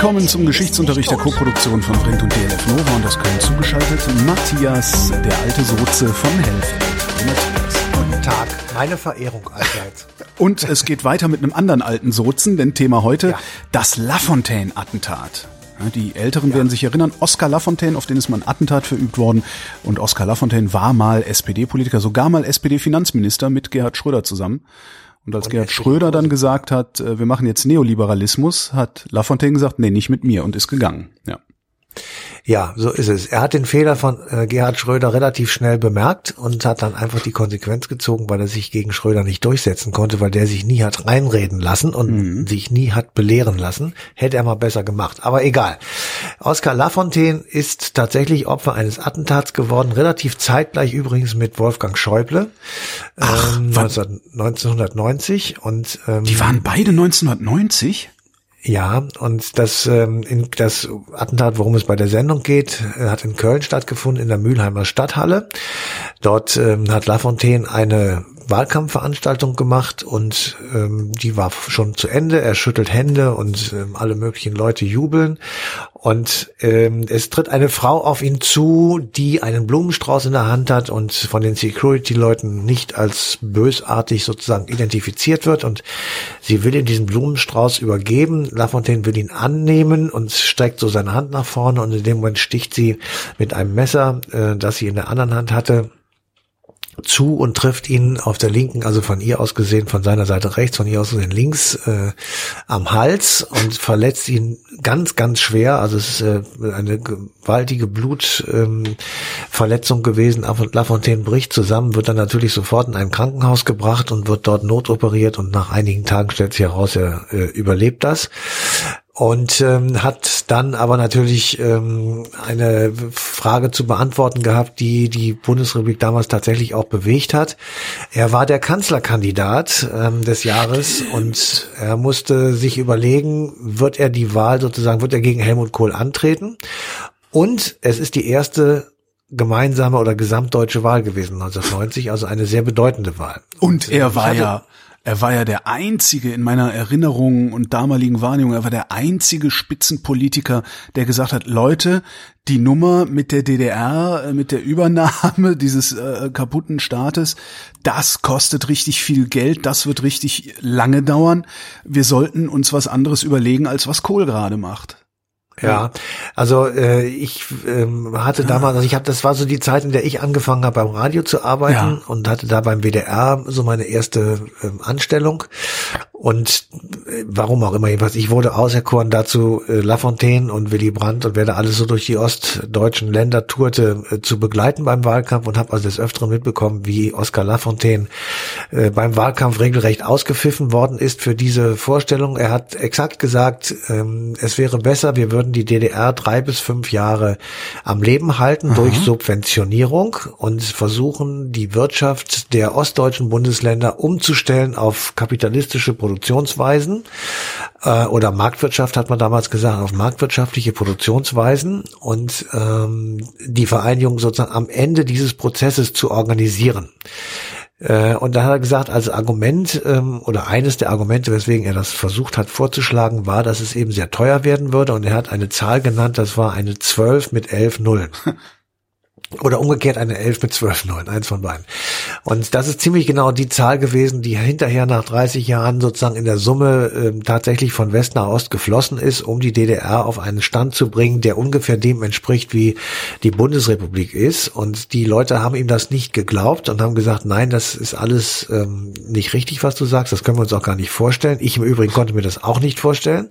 Willkommen zum Geschichtsunterricht der Koproduktion von Print und DLF Nova und das Köln zugeschaltet Matthias, der alte Soze von Hellfeld. Matthias. Guten Tag, meine Verehrung allseits. Und es geht weiter mit einem anderen alten Sozen, denn Thema heute ja. das Lafontaine-Attentat. Die Älteren ja. werden sich erinnern, Oskar Lafontaine, auf den ist mal ein Attentat verübt worden. Und Oskar Lafontaine war mal SPD-Politiker, sogar mal SPD-Finanzminister mit Gerhard Schröder zusammen. Und als und Gerhard Schröder dann gesagt hat, äh, wir machen jetzt Neoliberalismus, hat Lafontaine gesagt, nee, nicht mit mir und ist gegangen. Ja. Ja, so ist es. Er hat den Fehler von äh, Gerhard Schröder relativ schnell bemerkt und hat dann einfach die Konsequenz gezogen, weil er sich gegen Schröder nicht durchsetzen konnte, weil der sich nie hat reinreden lassen und mhm. sich nie hat belehren lassen. Hätte er mal besser gemacht. Aber egal. Oskar Lafontaine ist tatsächlich Opfer eines Attentats geworden, relativ zeitgleich übrigens mit Wolfgang Schäuble Ach, ähm, 19, 1990. Und ähm, die waren beide 1990? Ja, und das, ähm, in, das Attentat, worum es bei der Sendung geht, äh, hat in Köln stattgefunden, in der Mülheimer Stadthalle. Dort ähm, hat Lafontaine eine Wahlkampfveranstaltung gemacht und ähm, die war schon zu Ende. Er schüttelt Hände und ähm, alle möglichen Leute jubeln. Und ähm, es tritt eine Frau auf ihn zu, die einen Blumenstrauß in der Hand hat und von den Security-Leuten nicht als bösartig sozusagen identifiziert wird. Und sie will ihm diesen Blumenstrauß übergeben. Lafontaine will ihn annehmen und streckt so seine Hand nach vorne und in dem Moment sticht sie mit einem Messer, äh, das sie in der anderen Hand hatte, zu und trifft ihn auf der linken, also von ihr aus gesehen, von seiner Seite rechts, von ihr aus gesehen links äh, am Hals und verletzt ihn ganz, ganz schwer. Also es ist äh, eine gewaltige Blutverletzung ähm, gewesen. Lafontaine bricht zusammen, wird dann natürlich sofort in ein Krankenhaus gebracht und wird dort notoperiert und nach einigen Tagen stellt sich heraus, er äh, überlebt das und ähm, hat dann aber natürlich ähm, eine Frage zu beantworten gehabt, die die Bundesrepublik damals tatsächlich auch bewegt hat. Er war der Kanzlerkandidat ähm, des Jahres und er musste sich überlegen, wird er die Wahl sozusagen, wird er gegen Helmut Kohl antreten? Und es ist die erste gemeinsame oder gesamtdeutsche Wahl gewesen 1990, also eine sehr bedeutende Wahl. Und, und er war ja er war ja der einzige in meiner Erinnerung und damaligen Wahrnehmung, er war der einzige Spitzenpolitiker, der gesagt hat, Leute, die Nummer mit der DDR, äh, mit der Übernahme dieses äh, kaputten Staates, das kostet richtig viel Geld, das wird richtig lange dauern. Wir sollten uns was anderes überlegen, als was Kohl gerade macht. Ja, also äh, ich ähm, hatte damals, also ich habe, das war so die Zeit, in der ich angefangen habe beim Radio zu arbeiten ja. und hatte da beim WDR so meine erste ähm, Anstellung und äh, warum auch immer jedenfalls, ich wurde auserkoren dazu, äh, Lafontaine und Willy Brandt und wer da alles so durch die ostdeutschen Länder tourte, äh, zu begleiten beim Wahlkampf und habe also des Öfteren mitbekommen, wie Oskar Lafontaine äh, beim Wahlkampf regelrecht ausgepfiffen worden ist für diese Vorstellung. Er hat exakt gesagt, ähm, es wäre besser, wir würden die DDR drei bis fünf Jahre am Leben halten Aha. durch Subventionierung und versuchen, die Wirtschaft der ostdeutschen Bundesländer umzustellen auf kapitalistische Produktionsweisen äh, oder Marktwirtschaft hat man damals gesagt, auf marktwirtschaftliche Produktionsweisen und ähm, die Vereinigung sozusagen am Ende dieses Prozesses zu organisieren. Äh, und da hat er gesagt, als Argument ähm, oder eines der Argumente, weswegen er das versucht hat vorzuschlagen, war, dass es eben sehr teuer werden würde. Und er hat eine Zahl genannt, das war eine 12 mit 11 Nullen. Oder umgekehrt eine 11 mit 12 Nullen, eins von beiden. Und das ist ziemlich genau die Zahl gewesen, die hinterher nach 30 Jahren sozusagen in der Summe äh, tatsächlich von West nach Ost geflossen ist, um die DDR auf einen Stand zu bringen, der ungefähr dem entspricht, wie die Bundesrepublik ist. Und die Leute haben ihm das nicht geglaubt und haben gesagt, nein, das ist alles ähm, nicht richtig, was du sagst, das können wir uns auch gar nicht vorstellen. Ich im Übrigen konnte mir das auch nicht vorstellen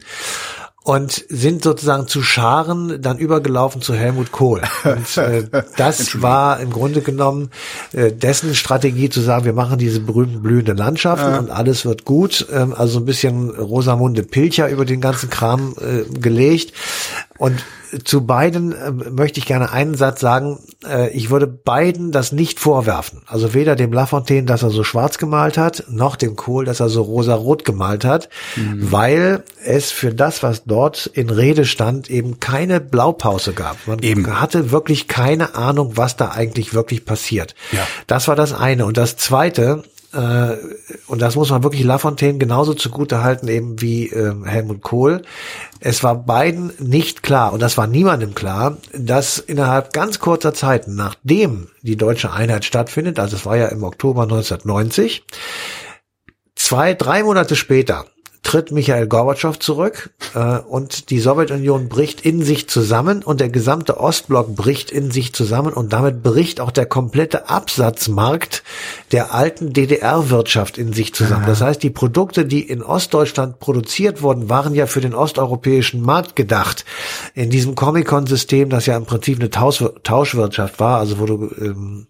und sind sozusagen zu Scharen dann übergelaufen zu Helmut Kohl. Und äh, das war im Grunde genommen äh, dessen Strategie zu sagen, wir machen diese berühmten blühenden Landschaften ja. und alles wird gut. Ähm, also ein bisschen Rosamunde Pilcher über den ganzen Kram äh, gelegt. Und zu beiden äh, möchte ich gerne einen Satz sagen. Äh, ich würde beiden das nicht vorwerfen. Also weder dem Lafontaine, dass er so schwarz gemalt hat, noch dem Kohl, dass er so rosa-rot gemalt hat, mhm. weil es für das, was dort in Rede stand, eben keine Blaupause gab. Man eben. hatte wirklich keine Ahnung, was da eigentlich wirklich passiert. Ja. Das war das eine. Und das zweite, äh, und das muss man wirklich Lafontaine genauso zugute halten eben wie äh, Helmut Kohl. Es war beiden nicht klar, und das war niemandem klar, dass innerhalb ganz kurzer Zeit, nachdem die deutsche Einheit stattfindet, also es war ja im Oktober 1990, zwei, drei Monate später tritt Michael Gorbatschow zurück äh, und die Sowjetunion bricht in sich zusammen und der gesamte Ostblock bricht in sich zusammen und damit bricht auch der komplette Absatzmarkt der alten DDR-Wirtschaft in sich zusammen. Das heißt, die Produkte, die in Ostdeutschland produziert wurden, waren ja für den osteuropäischen Markt gedacht. In diesem Comic-Con-System, das ja im Prinzip eine Tausch Tauschwirtschaft war, also wo du ähm,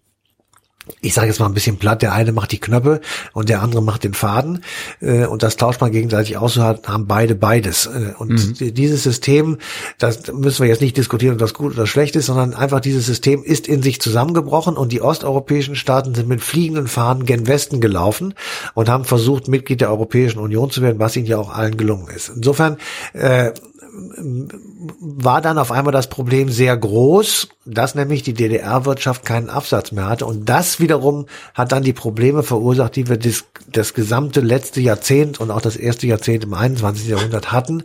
ich sage jetzt mal ein bisschen platt, der eine macht die Knöpfe und der andere macht den Faden äh, und das tauscht man gegenseitig aus, so haben beide beides. Äh, und mhm. dieses System, das müssen wir jetzt nicht diskutieren, ob das gut oder schlecht ist, sondern einfach dieses System ist in sich zusammengebrochen und die osteuropäischen Staaten sind mit fliegenden Fahnen gen Westen gelaufen und haben versucht, Mitglied der Europäischen Union zu werden, was ihnen ja auch allen gelungen ist. Insofern äh, war dann auf einmal das Problem sehr groß, dass nämlich die DDR-Wirtschaft keinen Absatz mehr hatte. Und das wiederum hat dann die Probleme verursacht, die wir das, das gesamte letzte Jahrzehnt und auch das erste Jahrzehnt im 21. Jahrhundert hatten,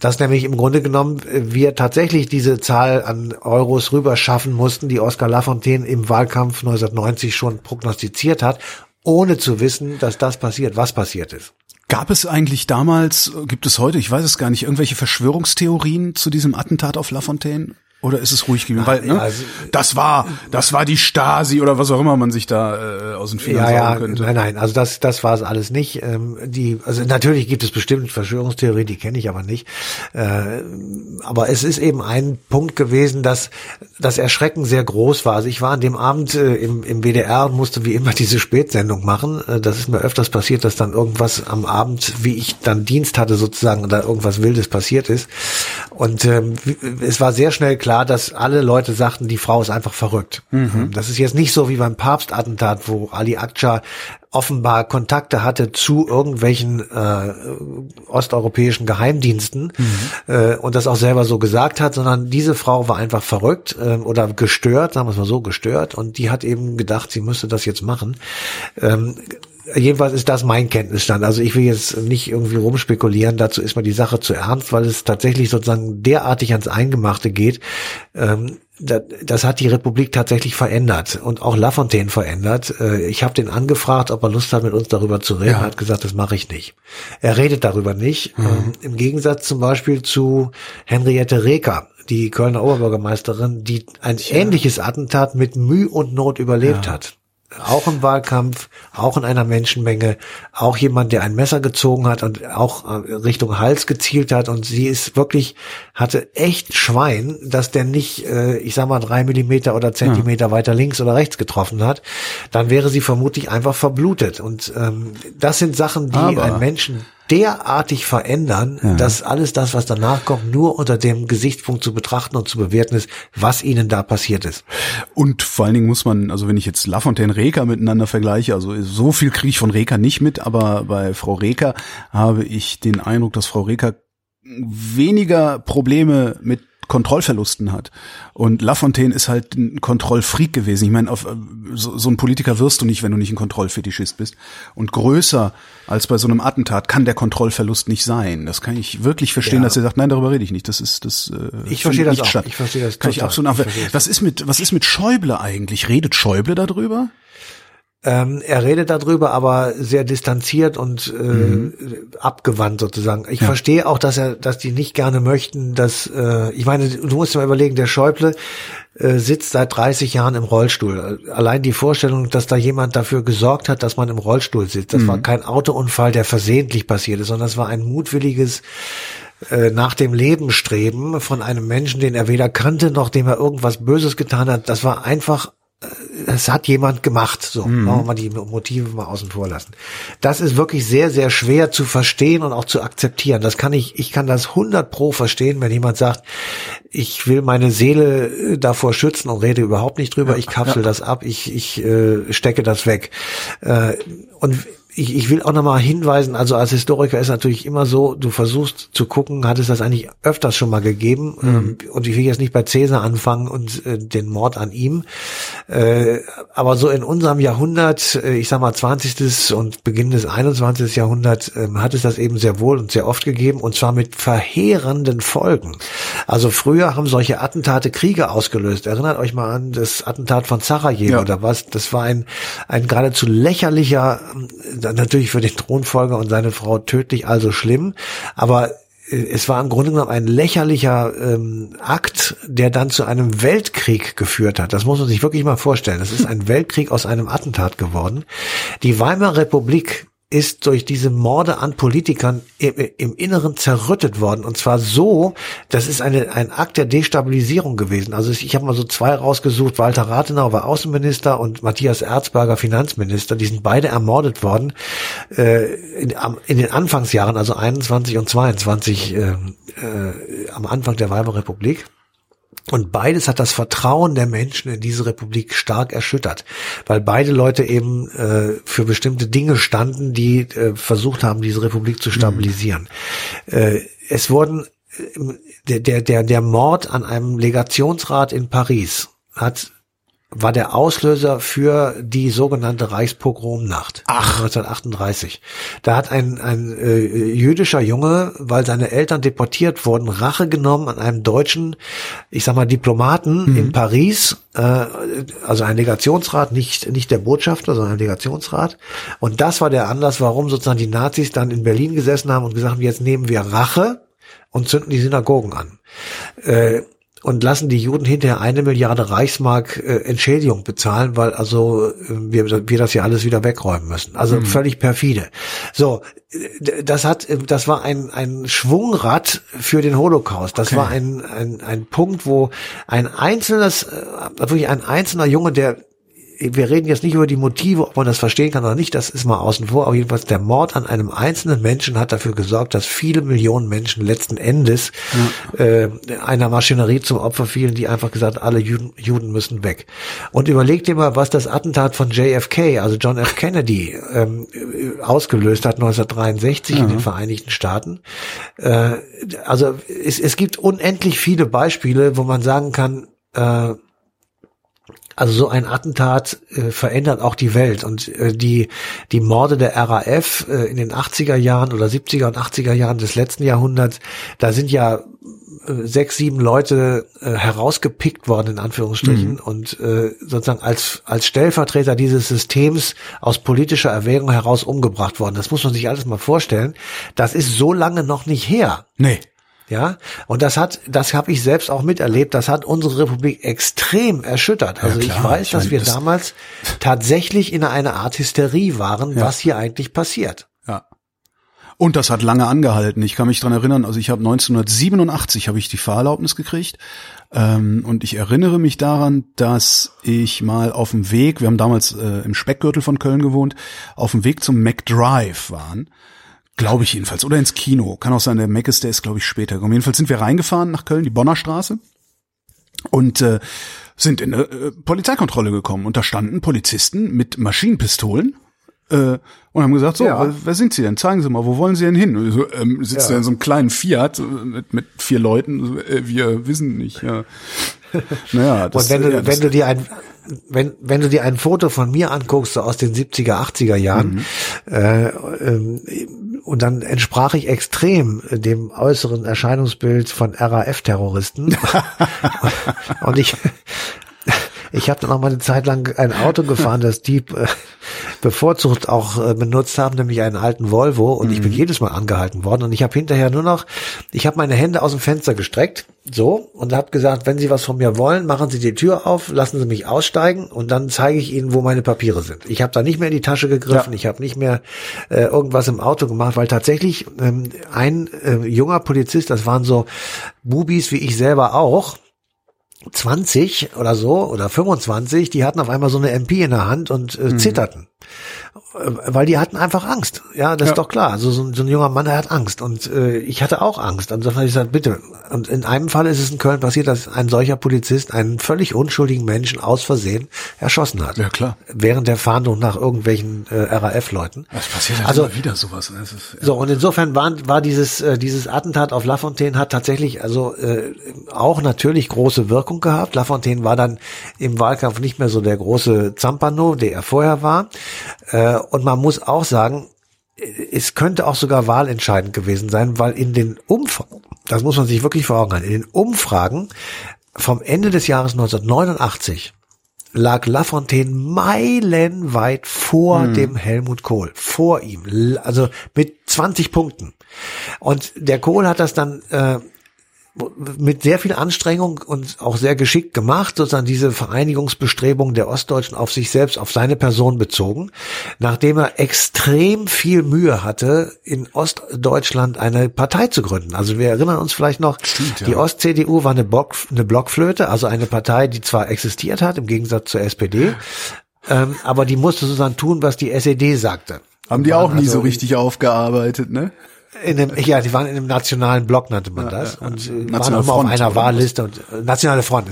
dass nämlich im Grunde genommen wir tatsächlich diese Zahl an Euros rüber schaffen mussten, die Oskar Lafontaine im Wahlkampf 1990 schon prognostiziert hat, ohne zu wissen, dass das passiert, was passiert ist. Gab es eigentlich damals, gibt es heute, ich weiß es gar nicht, irgendwelche Verschwörungstheorien zu diesem Attentat auf Lafontaine? Oder ist es ruhig gewesen? Weil, ne, also, das war, das war die Stasi oder was auch immer man sich da äh, aus den Fingern ja, ja, könnte. Nein, nein, also das, das war es alles nicht. Ähm, die, also natürlich gibt es bestimmt Verschwörungstheorien, die kenne ich aber nicht. Äh, aber es ist eben ein Punkt gewesen, dass das Erschrecken sehr groß war. Also ich war an dem Abend äh, im, im WDR und musste wie immer diese Spätsendung machen. Äh, das ist mir öfters passiert, dass dann irgendwas am Abend, wie ich dann Dienst hatte sozusagen, da irgendwas Wildes passiert ist. Und ähm, es war sehr schnell klar, dass alle Leute sagten, die Frau ist einfach verrückt. Mhm. Das ist jetzt nicht so wie beim Papstattentat, wo Ali Akça offenbar Kontakte hatte zu irgendwelchen äh, osteuropäischen Geheimdiensten mhm. äh, und das auch selber so gesagt hat, sondern diese Frau war einfach verrückt äh, oder gestört, sagen wir es mal so, gestört und die hat eben gedacht, sie müsste das jetzt machen. Ähm, jedenfalls ist das mein Kenntnisstand. Also ich will jetzt nicht irgendwie rumspekulieren, dazu ist mir die Sache zu ernst, weil es tatsächlich sozusagen derartig ans Eingemachte geht. Ähm, das, das hat die Republik tatsächlich verändert und auch Lafontaine verändert. Äh, ich habe den angefragt, ob er Lust hat, mit uns darüber zu reden. Ja. Er hat gesagt, das mache ich nicht. Er redet darüber nicht. Mhm. Ähm, Im Gegensatz zum Beispiel zu Henriette Reker, die Kölner Oberbürgermeisterin, die ein ja. ähnliches Attentat mit Mühe und Not überlebt ja. hat auch im Wahlkampf, auch in einer Menschenmenge, auch jemand, der ein Messer gezogen hat und auch äh, Richtung Hals gezielt hat. Und sie ist wirklich, hatte echt Schwein, dass der nicht, äh, ich sag mal, drei Millimeter oder Zentimeter ja. weiter links oder rechts getroffen hat, dann wäre sie vermutlich einfach verblutet. Und ähm, das sind Sachen, die Aber einen Menschen derartig verändern, ja. dass alles das, was danach kommt, nur unter dem Gesichtspunkt zu betrachten und zu bewerten ist, was ihnen da passiert ist. Und vor allen Dingen muss man, also wenn ich jetzt Lafontaine Reker miteinander vergleiche, also so viel kriege ich von Reker nicht mit, aber bei Frau Reker habe ich den Eindruck, dass Frau Reker weniger Probleme mit Kontrollverlusten hat. Und Lafontaine ist halt ein Kontrollfreak gewesen. Ich meine, auf, so, so ein Politiker wirst du nicht, wenn du nicht ein Kontrollfetischist bist. Und größer als bei so einem Attentat kann der Kontrollverlust nicht sein. Das kann ich wirklich verstehen, ja. dass er sagt, nein, darüber rede ich nicht. Das ist das. Äh, ich verstehe das auch. Statt. Ich verstehe das. Kann ich absolut. Was ist mit was ist mit Schäuble eigentlich? Redet Schäuble darüber? Ähm, er redet darüber, aber sehr distanziert und äh, mhm. abgewandt sozusagen. Ich ja. verstehe auch, dass er, dass die nicht gerne möchten, dass äh, ich meine, du musst dir mal überlegen, der Schäuble äh, sitzt seit 30 Jahren im Rollstuhl. Allein die Vorstellung, dass da jemand dafür gesorgt hat, dass man im Rollstuhl sitzt, das mhm. war kein Autounfall, der versehentlich passiert ist, sondern das war ein mutwilliges äh, nach dem Leben streben von einem Menschen, den er weder kannte noch dem er irgendwas Böses getan hat. Das war einfach es hat jemand gemacht. So, mhm. wollen wir mal die Motive mal außen vor lassen. Das ist wirklich sehr, sehr schwer zu verstehen und auch zu akzeptieren. Das kann ich, ich kann das 100 pro verstehen, wenn jemand sagt, ich will meine Seele äh, davor schützen und rede überhaupt nicht drüber. Ja, ich kapsel ja. das ab, ich, ich äh, stecke das weg. Äh, und ich, ich will auch nochmal hinweisen, also als Historiker ist natürlich immer so, du versuchst zu gucken, hat es das eigentlich öfters schon mal gegeben mhm. Ähm, und ich will jetzt nicht bei Cäsar anfangen und äh, den Mord an ihm, äh, aber so in unserem Jahrhundert, äh, ich sag mal 20. und Beginn des 21. Jahrhunderts, äh, hat es das eben sehr wohl und sehr oft gegeben und zwar mit verheerenden Folgen. Also früher haben solche Attentate Kriege ausgelöst. Erinnert euch mal an das Attentat von Sarajevo ja. oder was? Das war ein, ein geradezu lächerlicher natürlich für den Thronfolger und seine Frau tödlich, also schlimm. Aber äh, es war im Grunde genommen ein lächerlicher ähm, Akt, der dann zu einem Weltkrieg geführt hat. Das muss man sich wirklich mal vorstellen. Das ist ein Weltkrieg aus einem Attentat geworden. Die Weimarer Republik ist durch diese Morde an Politikern im, im, Inneren zerrüttet worden. Und zwar so, das ist eine, ein Akt der Destabilisierung gewesen. Also ich habe mal so zwei rausgesucht. Walter Rathenau war Außenminister und Matthias Erzberger Finanzminister. Die sind beide ermordet worden äh, in, in, den Anfangsjahren, also 21 und 22 äh, äh, am Anfang der Weimarer Republik. Und beides hat das Vertrauen der Menschen in diese Republik stark erschüttert, weil beide Leute eben äh, für bestimmte Dinge standen, die äh, versucht haben, diese Republik zu stabilisieren. Mhm. Äh, es wurden äh, der, der, der, der Mord an einem Legationsrat in Paris hat war der Auslöser für die sogenannte Reichspogromnacht Ach. 1938. Da hat ein, ein äh, jüdischer Junge, weil seine Eltern deportiert wurden, Rache genommen an einem deutschen, ich sag mal, Diplomaten mhm. in Paris, äh, also ein Legationsrat, nicht, nicht der Botschafter, sondern ein Legationsrat. Und das war der Anlass, warum sozusagen die Nazis dann in Berlin gesessen haben und gesagt haben, jetzt nehmen wir Rache und zünden die Synagogen an. Äh, und lassen die Juden hinterher eine Milliarde Reichsmark äh, Entschädigung bezahlen, weil also äh, wir, wir das ja alles wieder wegräumen müssen. Also mhm. völlig perfide. So, das hat, das war ein, ein Schwungrad für den Holocaust. Das okay. war ein, ein, ein Punkt, wo ein einzelnes, äh, wirklich ein einzelner Junge, der wir reden jetzt nicht über die Motive, ob man das verstehen kann oder nicht, das ist mal außen vor. Aber jedenfalls der Mord an einem einzelnen Menschen hat dafür gesorgt, dass viele Millionen Menschen letzten Endes ja. äh, einer Maschinerie zum Opfer fielen, die einfach gesagt, alle Juden, Juden müssen weg. Und überleg dir mal, was das Attentat von JFK, also John F. Kennedy, ähm, ausgelöst hat 1963 ja. in den Vereinigten Staaten. Äh, also es, es gibt unendlich viele Beispiele, wo man sagen kann, äh, also so ein Attentat äh, verändert auch die Welt und äh, die die Morde der RAF äh, in den 80er Jahren oder 70er und 80er Jahren des letzten Jahrhunderts, da sind ja äh, sechs, sieben Leute äh, herausgepickt worden in Anführungsstrichen mhm. und äh, sozusagen als als Stellvertreter dieses Systems aus politischer Erwägung heraus umgebracht worden. Das muss man sich alles mal vorstellen. Das ist so lange noch nicht her. Nee. Ja, und das hat, das habe ich selbst auch miterlebt, das hat unsere Republik extrem erschüttert. Also ja, ich weiß, ich dass wir das damals tatsächlich in einer Art Hysterie waren, ja. was hier eigentlich passiert. Ja. Und das hat lange angehalten. Ich kann mich dran erinnern, also ich habe 1987 habe ich die Fahrerlaubnis gekriegt ähm, und ich erinnere mich daran, dass ich mal auf dem Weg, wir haben damals äh, im Speckgürtel von Köln gewohnt, auf dem Weg zum McDrive waren Glaube ich jedenfalls. Oder ins Kino. Kann auch sein, der Mac ist, der ist, glaube ich, später gekommen. Jedenfalls sind wir reingefahren nach Köln, die Bonner Straße. Und äh, sind in eine äh, Polizeikontrolle gekommen. Und da standen Polizisten mit Maschinenpistolen äh, und haben gesagt, so, ja. wer, sind Sie denn? Zeigen Sie mal, wo wollen Sie denn hin? So, ähm, sitzt ja. in so einem kleinen Fiat mit, mit vier Leuten. So, äh, wir wissen nicht. Ja. Naja, das, und wenn du, ja, wenn du dir ein wenn, wenn du dir ein Foto von mir anguckst, so aus den 70er, 80er Jahren, mhm. äh, äh, und dann entsprach ich extrem dem äußeren Erscheinungsbild von RAF-Terroristen. und ich, ich habe dann auch mal eine Zeit lang ein Auto gefahren, das die äh, bevorzugt auch äh, benutzt haben, nämlich einen alten Volvo. Und mhm. ich bin mhm. jedes Mal angehalten worden. Und ich habe hinterher nur noch, ich habe meine Hände aus dem Fenster gestreckt, so, und habe gesagt, wenn Sie was von mir wollen, machen Sie die Tür auf, lassen Sie mich aussteigen und dann zeige ich Ihnen, wo meine Papiere sind. Ich habe da nicht mehr in die Tasche gegriffen, ja. ich habe nicht mehr äh, irgendwas im Auto gemacht, weil tatsächlich ähm, ein äh, junger Polizist, das waren so Bubis wie ich selber auch, 20 oder so oder 25, die hatten auf einmal so eine MP in der Hand und äh, mhm. zitterten. Äh, weil die hatten einfach Angst. Ja, das Ja. ist doch klar. Also so, so ein junger Mann, der hat Angst. Und äh, ich hatte auch Angst. Und dann habe ich gesagt, bitte. Und in einem Fall ist es in Köln passiert, dass ein solcher Polizist einen völlig unschuldigen Menschen aus Versehen erschossen hat. Ja, klar. Während der Fahndung nach irgendwelchen äh, RAF-Leuten. Das passiert halt Also- immer wieder sowas. Das ist, So, und insofern war, war dieses, äh, dieses Attentat auf Lafontaine hat tatsächlich also äh, auch natürlich große Wirkung gehabt. Lafontaine war dann im Wahlkampf nicht mehr so der große Zampano, der er vorher war. Äh, und man muss auch sagen, äh, es könnte auch sogar wahlentscheidend gewesen sein, weil in den Umfragen, das muss man sich wirklich vor Augen halten, in den Umfragen vom Ende des Jahres 1989 lag Lafontaine meilenweit vor dem Helmut Kohl, vor ihm, also mit 20 Punkten. Und der Kohl hat das dann äh, mit sehr viel Anstrengung und auch sehr geschickt gemacht, sozusagen diese Vereinigungsbestrebungen der Ostdeutschen auf sich selbst, auf seine Person bezogen, nachdem er extrem viel Mühe hatte, in Ostdeutschland eine Partei zu gründen. Also wir erinnern uns vielleicht noch, Stimmt, ja. die Ost-CDU war eine, Block, eine Blockflöte, also eine Partei, die zwar existiert hat, im Gegensatz zur SPD, ähm, aber die musste sozusagen tun, was die SED sagte. haben die auch nie Also so richtig aufgearbeitet, ne? In dem, ja, die waren in einem nationalen Block, nannte man das. ja, ja. Und äh, waren immer auf Front, einer oder Wahlliste und äh, nationale Front.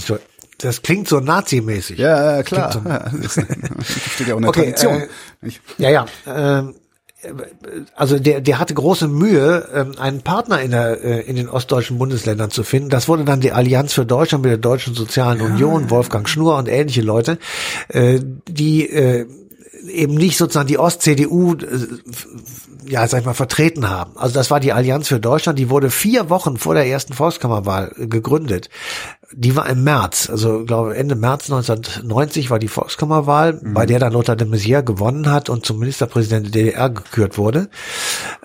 Das klingt so nazimäßig. Ja, ja, klar. So- Ja, das steht ja auch in der Okay, Tradition. äh? Ja, ja. Ähm, also der, der hatte große Mühe, ähm, einen Partner in, der, äh, in den ostdeutschen Bundesländern zu finden. Das wurde dann die Allianz für Deutschland mit der Deutschen Sozialen Union, Wolfgang Schnur und ähnliche Leute, äh, die äh, eben nicht sozusagen die Ost-CDU, äh, ja, sag ich mal, vertreten haben. Also das war die Allianz für Deutschland, die wurde vier Wochen vor der ersten Volkskammerwahl äh, gegründet. Die war im März, also ich glaube Ende März 1990 war die Volkskammerwahl, bei der dann Lothar de Maizière gewonnen hat und zum Ministerpräsident der DDR gekürt wurde.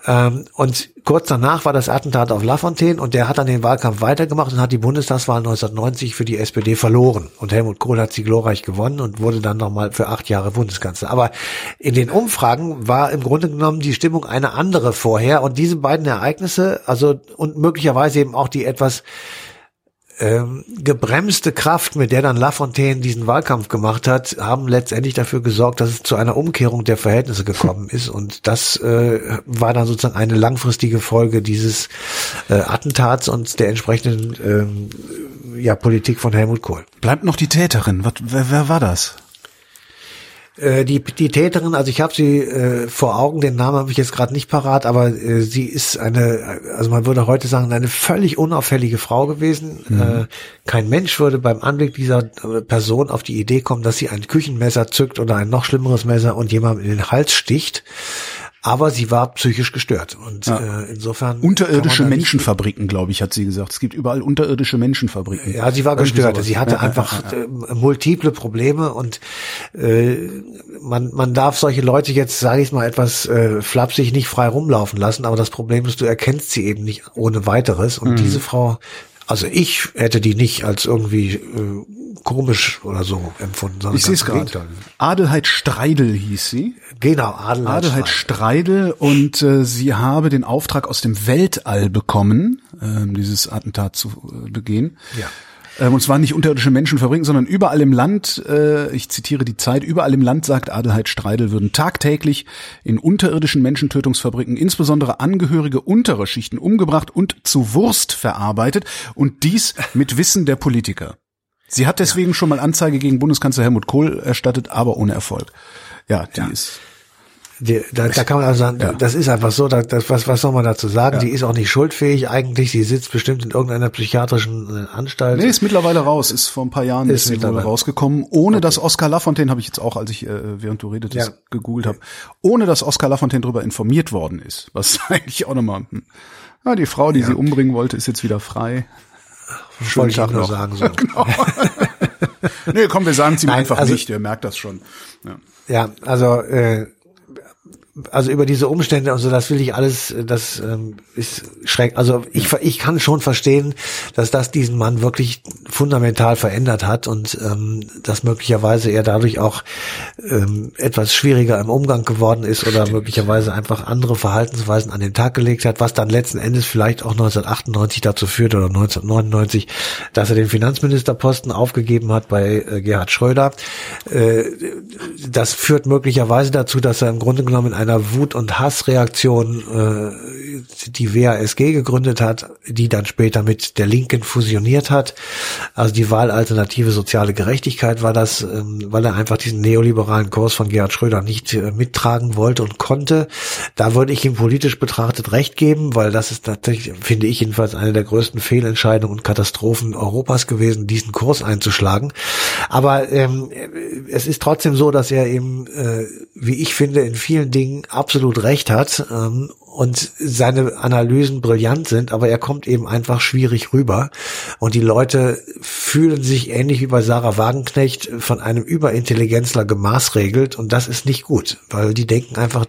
Ähm, und kurz danach war das Attentat auf Lafontaine und der hat dann den Wahlkampf weitergemacht und hat die Bundestagswahl 1990 für die SPD verloren. Und Helmut Kohl hat sie glorreich gewonnen und wurde dann nochmal für acht Jahre Bundeskanzler. Aber in den Umfragen war im Grunde genommen die Stimmung eine andere vorher und diese beiden Ereignisse, also und möglicherweise eben auch die etwas ähm, gebremste Kraft, mit der dann Lafontaine diesen Wahlkampf gemacht hat, haben letztendlich dafür gesorgt, dass es zu einer Umkehrung der Verhältnisse gekommen ist. Und das äh, war dann sozusagen eine langfristige Folge dieses äh, Attentats und der entsprechenden ähm, ja, Politik von Helmut Kohl. Bleibt noch die Täterin. Was, wer, wer war das? Äh, die, die Täterin, also ich habe sie äh, vor Augen, den Namen habe ich jetzt gerade nicht parat, aber äh, sie ist eine, also man würde heute sagen, eine völlig unauffällige Frau gewesen. Äh, kein Mensch würde beim Anblick dieser äh, Person auf die Idee kommen, dass sie ein Küchenmesser zückt oder ein noch schlimmeres Messer und jemandem in den Hals sticht. Aber sie war psychisch gestört und Ja. äh, insofern Unterirdische Menschenfabriken, glaube ich, hat sie gesagt. Es gibt überall unterirdische Menschenfabriken. Ja, sie war Irgendwie gestört. sowas. Sie hatte Ja, einfach ja, ja. äh, multiple Probleme und äh, man, man darf solche Leute jetzt, sage ich mal, etwas äh, flapsig nicht frei rumlaufen lassen, aber das Problem ist, du erkennst sie eben nicht ohne weiteres. Und Mhm. diese Frau, also ich hätte die nicht als irgendwie äh, komisch oder so empfunden, sondern Ich sehe es gerade. Adelheid Streidel hieß sie. Genau, Adelheid. Adelheid Streidel. Streidel und äh, sie habe den Auftrag aus dem Weltall bekommen, ähm, dieses Attentat zu äh, begehen. Ja. Ähm, und zwar nicht unterirdische Menschenfabriken, sondern überall im Land, äh, ich zitiere die Zeit, überall im Land, sagt Adelheid Streidel, würden tagtäglich in unterirdischen Menschentötungsfabriken insbesondere Angehörige unterer Schichten umgebracht und zu Wurst verarbeitet und dies mit Wissen der Politiker. Sie hat deswegen schon mal Anzeige gegen Bundeskanzler Helmut Kohl erstattet, aber ohne Erfolg. Ja, die ist Die, da, da kann man also sagen, Ja. das ist einfach so, da, das, was, was soll man dazu sagen? Die ist auch nicht schuldfähig eigentlich, sie sitzt bestimmt in irgendeiner psychiatrischen äh, Anstalt. Nee, ist mittlerweile raus. Ist vor ein paar Jahren Ist mittlerweile. rausgekommen. Ohne dass Oskar Lafontaine, habe ich jetzt auch, als ich, äh, während du redetest, Ja. gegoogelt habe, ohne dass Oskar Lafontaine darüber informiert worden ist. Was eigentlich auch nochmal, hm. ja, die Frau, die sie umbringen wollte, ist jetzt wieder frei. Wollte ich Tag nur sagen. So. Genau. nee, komm, wir sagen es ihm Nein, einfach also- nicht. Der merkt das schon. Ja. Ja, also äh, also über diese Umstände und so, das will ich alles, das ähm, ist schreck. Also ich, ich kann schon verstehen, dass das diesen Mann wirklich fundamental verändert hat und ähm, dass möglicherweise er dadurch auch ähm, etwas schwieriger im Umgang geworden ist oder möglicherweise einfach andere Verhaltensweisen an den Tag gelegt hat, was dann letzten Endes vielleicht auch 1998 dazu führt oder 1999, dass er den Finanzministerposten aufgegeben hat bei äh, Gerhard Schröder. Äh, das führt möglicherweise dazu, dass er im Grunde genommen in einer Wut- und Hassreaktion äh, die WASG gegründet hat, die dann später mit der Linken fusioniert hat. Also die Wahlalternative Soziale Gerechtigkeit war das, ähm, weil er einfach diesen neoliberalen Kurs von Gerhard Schröder nicht äh, mittragen wollte und konnte. Da würde ich ihm politisch betrachtet recht geben, weil das ist tatsächlich, finde ich jedenfalls, eine der größten Fehlentscheidungen und Katastrophen Europas gewesen, diesen Kurs einzuschlagen. Aber ähm, es ist trotzdem so, dass er eben, äh, wie ich finde, in vielen Dingen absolut recht hat ähm, und seine Analysen brillant sind, aber er kommt eben einfach schwierig rüber. Und die Leute fühlen sich ähnlich wie bei Sarah Wagenknecht von einem Überintelligenzler gemaßregelt und das ist nicht gut, weil die denken einfach,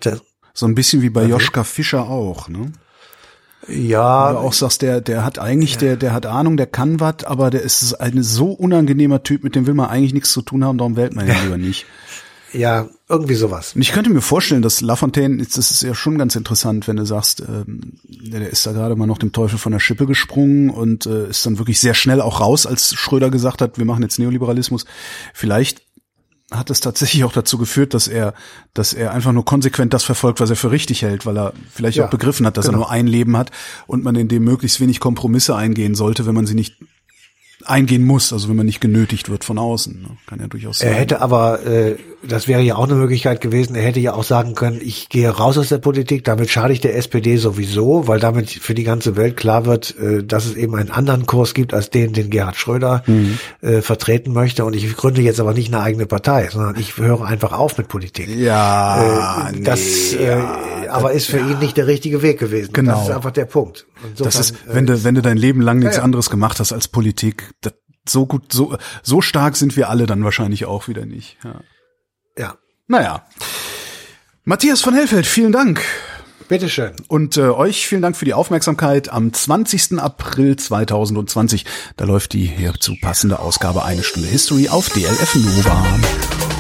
so ein bisschen wie bei Joschka Fischer auch, ne? Ja. Du auch sagst, der, der hat eigentlich, ja. der, der hat Ahnung, der kann was, aber der ist ein so unangenehmer Typ, mit dem will man eigentlich nichts zu tun haben, darum wählt man ihn lieber nicht. Ja, irgendwie sowas. Ich könnte mir vorstellen, dass Lafontaine, das ist ja schon ganz interessant, wenn du sagst, ähm, der ist da gerade mal noch dem Teufel von der Schippe gesprungen und äh, ist dann wirklich sehr schnell auch raus, als Schröder gesagt hat, wir machen jetzt Neoliberalismus. Vielleicht hat es tatsächlich auch dazu geführt, dass er, dass er einfach nur konsequent das verfolgt, was er für richtig hält, weil er vielleicht ja, auch begriffen hat, dass genau. er nur ein Leben hat und man in dem möglichst wenig Kompromisse eingehen sollte, wenn man sie nicht eingehen muss, also wenn man nicht genötigt wird von außen. Ne? Kann ja durchaus sein. Er hätte aber, äh, das wäre ja auch eine Möglichkeit gewesen, er hätte ja auch sagen können, ich gehe raus aus der Politik, damit schade ich der SPD sowieso, weil damit für die ganze Welt klar wird, äh, dass es eben einen anderen Kurs gibt als den, den Gerhard Schröder mhm. äh, vertreten möchte. Und ich gründe jetzt aber nicht eine eigene Partei, sondern ich höre einfach auf mit Politik. Ja, äh, das, nee, ja, äh, aber ist für ja. ihn nicht der richtige Weg gewesen. Genau. Das ist einfach der Punkt. Insofern, das ist, wenn du, wenn du dein Leben lang nichts ja, anderes gemacht hast als Politik, so gut, so, so stark sind wir alle dann wahrscheinlich auch wieder nicht. Ja. ja. Naja. Matthias von Hellfeld, vielen Dank. Bitteschön. Und äh, euch vielen Dank für die Aufmerksamkeit. Am 20. April 2020, da läuft die hierzu passende Ausgabe Eine Stunde History auf DLF Nova.